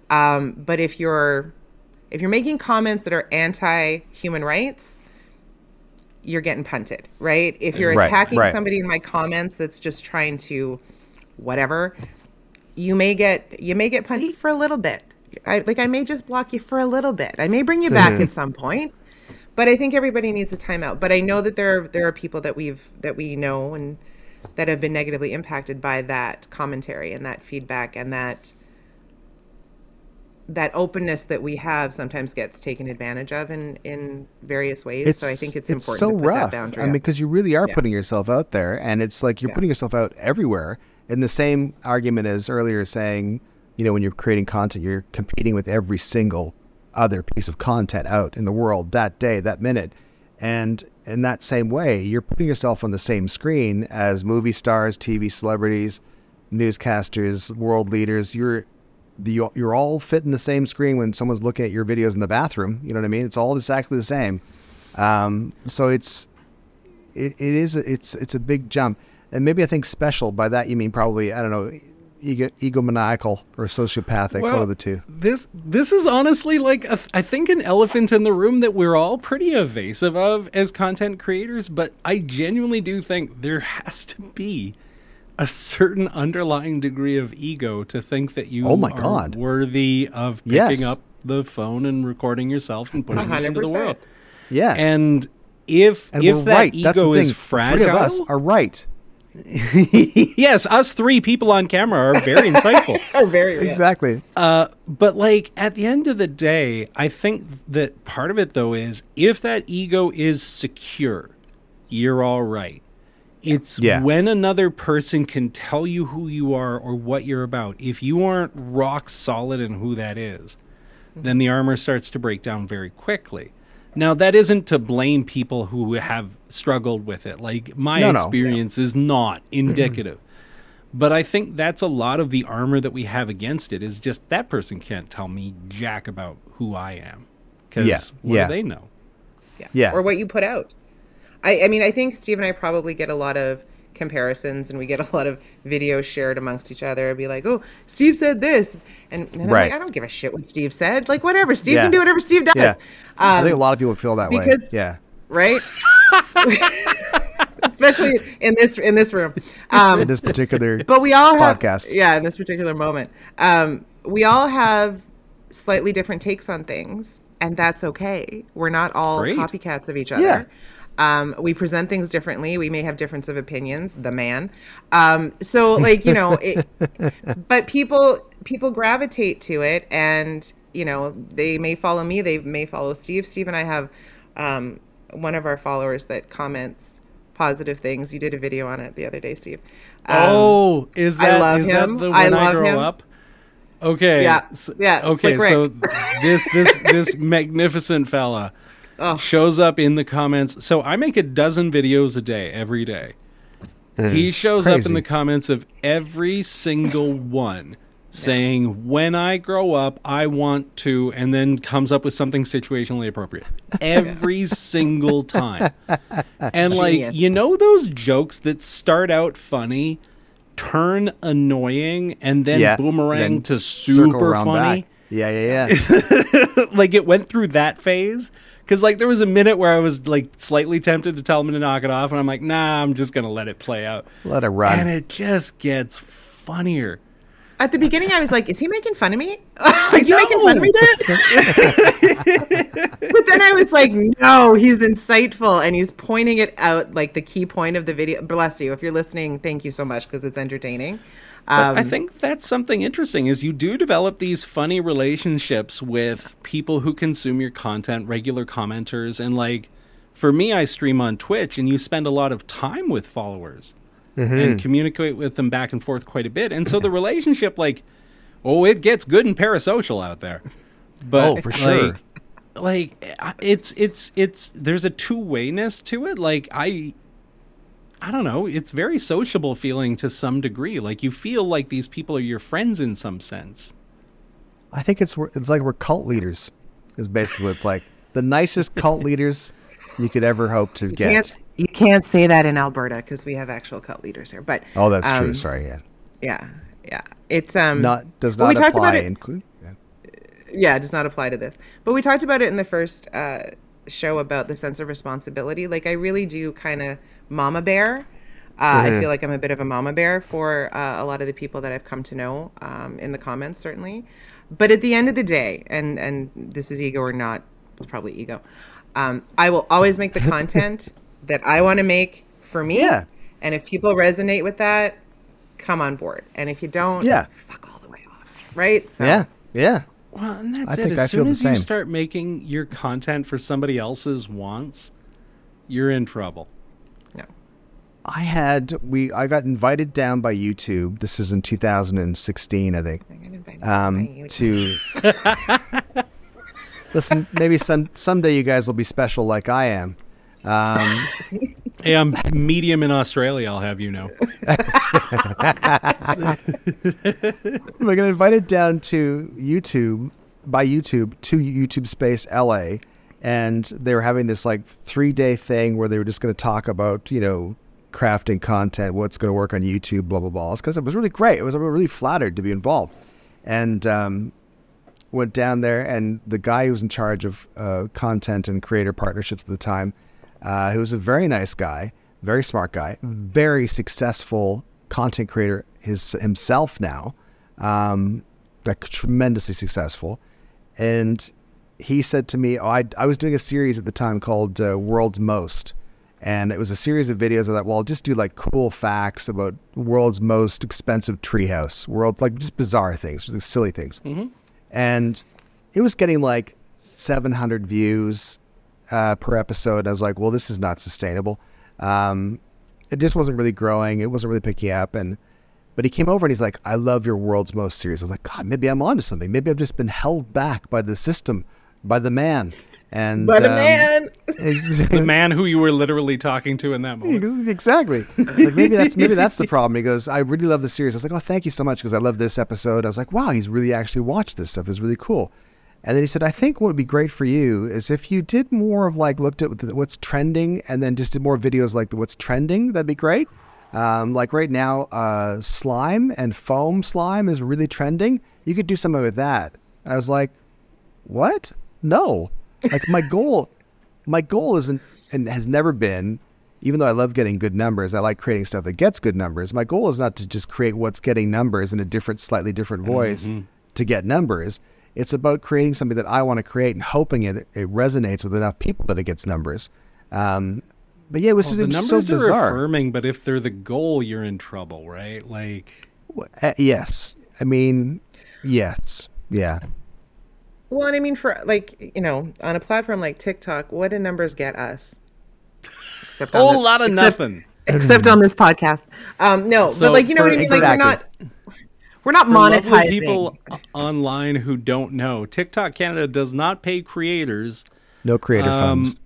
Um, but if you're if you're making comments that are anti-human rights you're getting punted right? If you're Right, attacking right. somebody in my comments that's just trying to whatever you may get you may get punted for a little bit. I, like i may just block you for a little bit. I may bring you back mm-hmm. at some point but i think everybody needs a timeout. But i know that there are there are people that we've that we know and that have been negatively impacted by that commentary and that feedback and that that openness that we have sometimes gets taken advantage of in in various ways so i think it's, important so rough. that boundary I mean, because you really are Yeah. putting yourself out there, and it's like you're Yeah. putting yourself out everywhere. In the same argument as earlier saying, you know, when you're creating content, you're competing with every single other piece of content out in the world that day, that minute. And in that same way, you're putting yourself on the same screen as movie stars, TV celebrities, newscasters, world leaders. You're the you're all fit in the same screen when someone's looking at your videos in the bathroom. You know what I mean? It's all exactly the same. Um, so it's it, it is it's it's a big jump, and maybe I think special by that you mean probably I don't know ego, egomaniacal or sociopathic, one of the two. This this is honestly like a, I think an elephant in the room that we're all pretty evasive of as content creators, but I genuinely do think there has to be a certain underlying degree of ego to think that you Oh my are God. worthy of picking Yes. up the phone and recording yourself and putting it into the world. Yeah, And if and if that right. That's the ego thing. is The fragile, Three of us are right. yes, us three people on camera are very insightful. Are very real. Exactly. Uh, but like at the end of the day, I think that part of it though is if that ego is secure, you're all right. It's Yeah. when another person can tell you who you are or what you're about. If you aren't rock solid in who that is, then the armor starts to break down very quickly. Now that isn't to blame people who have struggled with it. Like my No, no. experience is not indicative. But I think that's a lot of the armor that we have against it is just that person can't tell me jack about who I am. Because Yeah, what yeah. do they know? Yeah. Yeah. Or what you put out. I, I mean, I think Steve and I probably get a lot of comparisons and we get a lot of videos shared amongst each other. And be like, oh, Steve said this. And, and I'm Right. like, I don't give a shit what Steve said. Like, whatever. Steve Yeah. can do whatever Steve does. Yeah. I Um, think a lot of people feel that way. because- Yeah. right? Especially in this in this room. Um, In this particular but we all have podcast. yeah in this particular moment um, we all have slightly different takes on things and that's okay we're not all Great. copycats of each other Yeah. Um, we present things differently we may have difference of opinions the man um, so like you know it, but people people gravitate to it and you know they may follow me they may follow steve steve and i have um, one of our followers that comments positive things you did a video on it the other day steve Um, oh, is that I that love is him. that the I when I, love grow him. up? Okay. Yeah. s- Yeah, Okay, Slick so this this this magnificent fella Oh. shows up in the comments. So I make a dozen videos a day every day. Hmm. He shows up in the comments of every single one saying, When I grow up, I want to, and then comes up with something situationally appropriate. Every single time. And, like, you know, those jokes that start out funny, turn annoying, and then yeah. boomerang Then to super around funny? back. Yeah, yeah, yeah. like it went through that phase because like there was a minute where i was like slightly tempted to tell him to knock it off and i'm like nah i'm just gonna let it play out Let it run. and it just gets funnier At the beginning, I was like, "Is he making fun of me? Are you making fun of me, dude?" but then I was like, "No, he's insightful, and he's pointing it out like the key point of the video." Bless you. If you're listening, thank you so much because it's entertaining. But Um, i think that's something interesting is you do develop these funny relationships with people who consume your content regular commenters and like for me i stream on twitch and you spend a lot of time with followers Mm-hmm. and communicate with them back and forth quite a bit and so the relationship like oh it gets good and parasocial out there but Oh, for sure. like, like it's it's it's there's a two-wayness to it like i i don't know it's very sociable feeling to some degree like you feel like these people are your friends in some sense I think it's it's like we're cult leaders. Is basically it's like the nicest cult leaders you could ever hope to you get. can't you can't say that in Alberta because we have actual cult leaders here. But Oh, that's um, true. Sorry, yeah. Yeah, yeah. It's um Not does well, not we talked apply. about it- Include. Yeah. yeah, it does not apply to this. But we talked about it in the first uh, show about the sense of responsibility. Like I really do kind of mama bear. Uh, I feel like I'm a bit of a mama bear for uh, a lot of the people that I've come to know um, in the comments, certainly. But at the end of the day, and and this is ego or not, it's probably ego. Um, I will always make the content that I want to make for me. Yeah. And if people resonate with that, come on board. And if you don't, Yeah. fuck all the way off. Right? So, Yeah, yeah. well and that's I it think as I soon feel the as you start making your content for somebody else's wants you're in trouble No. I had we I got invited down by YouTube. This is in 2016, I think. Um, to listen, maybe some someday you guys will be special like I am. Um, Hey, I'm medium in Australia. I'll have you know. we got invited down to YouTube by YouTube to YouTube Space LA, and they were having this like three day thing where they were just going to talk about you know crafting content, what's going to work on YouTube, blah blah blah. Because it was really great. It was really flattered to be involved, and um, went down there, and the guy who was in charge of uh, content and creator partnerships at the time, uh, who was a very nice guy, very smart guy, very successful content creator his himself now, um, like tremendously successful, and he said to me, oh, I, I was doing a series at the time called uh, World's Most. And it was a series of videos. I thought, well, I'll just do like cool facts about world's most expensive treehouse, world like just bizarre things, just silly things. And it was getting like 700 views uh, per episode. I was like, well, this is not sustainable. Um, it just wasn't really growing. It wasn't really picking up. And but he came over and he's like, I love your world's most series. I was like, God, maybe I'm onto something. Maybe I've just been held back by the system, by the man. And But a um, man. The man who you were literally talking to in that moment. exactly. Like maybe that's maybe that's the problem. He goes, I really love the series. I was like, oh, thank you so much because I love this episode. I was like, wow, he's really actually watched this stuff. It's really cool. And then he said, I think what would be great for you is if you did more of like looked at what's trending and then just did more videos like what's trending. That'd be great. Um, like right now, uh, slime and foam slime is really trending. You could do something with that. And I was like, what? No. Like my goal, my goal isn't and has never been, even though I love getting good numbers, I like creating stuff that gets good numbers. My goal is not to just create what's getting numbers in a different, slightly different voice to get numbers. It's about creating something that I want to create and hoping it, it resonates with enough people that it gets numbers. Um, but yeah, it was, Well, the was so numbers are affirming, but if they're the goal, you're in trouble, right? Like, Uh, yes. I mean, yes. Yeah. Well, and I mean, for like you know, on a platform like TikTok, what do numbers get us? Except on whole the- lot of except- nothing. Except on this podcast. Um, no, So but like you know for- what I mean. Like we're not, we're not For monetizing. people online who don't know, TikTok Canada does not pay creators. No creator Um, funds.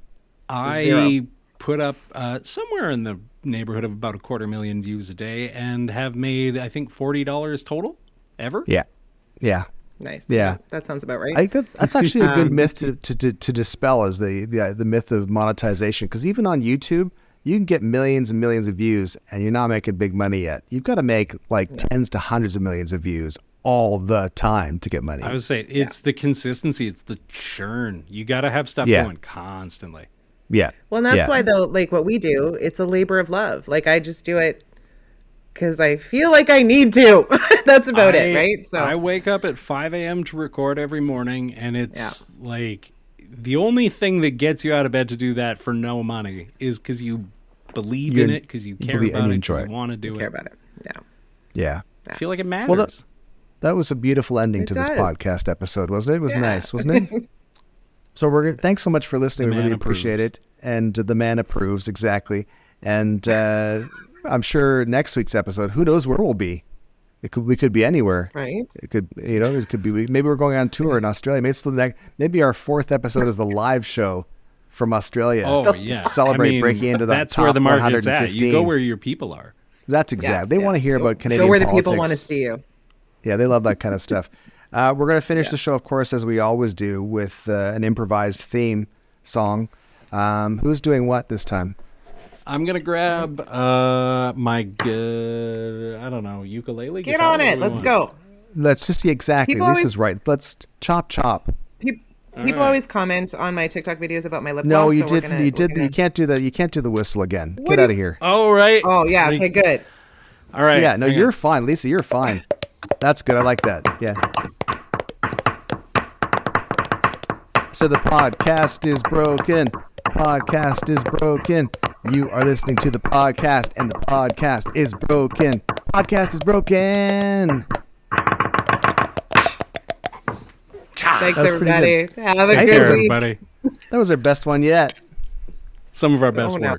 I Zero. put up uh, somewhere in the neighborhood of about a quarter million views a day and have made, I think, forty dollars total ever. Yeah. Yeah. Nice. Yeah. that sounds about right. I think that, that's actually a good Um, myth to, to, to, to dispel is the, the, the myth of monetization. Because even on YouTube, you can get millions and millions of views and you're not making big money yet. You've got to make like tens to hundreds of millions of views all the time to get money. I would say it's the consistency, it's the churn. You got to have stuff Yeah. going constantly. yeah. Well, and that's yeah. why though, like what we do, it's a labor of love. Like I just do it because I feel like I need to. that's about it, right? So I wake up at 5 a.m. to record every morning, and it's like the only thing that gets you out of bed to do that for no money is because you believe You in it, because you you care believe- about you it, enjoy because you want to do care it. about it. Yeah. Yeah. I feel like it matters. Well, that, that was a beautiful ending It to this podcast episode, wasn't it? It was Yeah. nice, wasn't it? so we're gonna- thanks so much for listening. The we really man appreciate it, and the man approves exactly. And uh, I'm sure next week's episode, who knows where we'll be? It could we could be anywhere. Right. It could you know it could be maybe we're going on tour in Australia. Maybe it's the next, maybe our fourth episode is the live show from Australia. oh yeah, celebrate I mean, breaking into the That's top where the market's at. You go where your people are. That's exact. they yeah. want to hear Go- about Canadian Go where the politics. people want to see you. Yeah, they love that kind of stuff. Uh, we're going to finish the show, of course, as we always do, with uh, an improvised theme song. Um, who's doing what this time? I'm gonna grab uh my good I don't know ukulele. Get guitar, on it. Let's want? go. Let's just see exactly. People Lisa's always- right. Let's chop chop. Pe- People right. always comment on my TikTok videos about my lip No, gloss. you so did. gonna- you did. gonna- You can't do that. You can't do the whistle again. What Get do out of here. Oh right. Oh yeah. Like- Okay. Good. All right. Yeah, no, hang you're fine, Lisa. You're fine. That's good. I like that. Yeah. So the podcast is broken. Podcast is broken. You are listening to the podcast, and the podcast is broken. Podcast is broken. Thanks That was pretty everybody. Have a Thank good you, week. everybody. That was our best one yet. Some of our best Oh, no. work.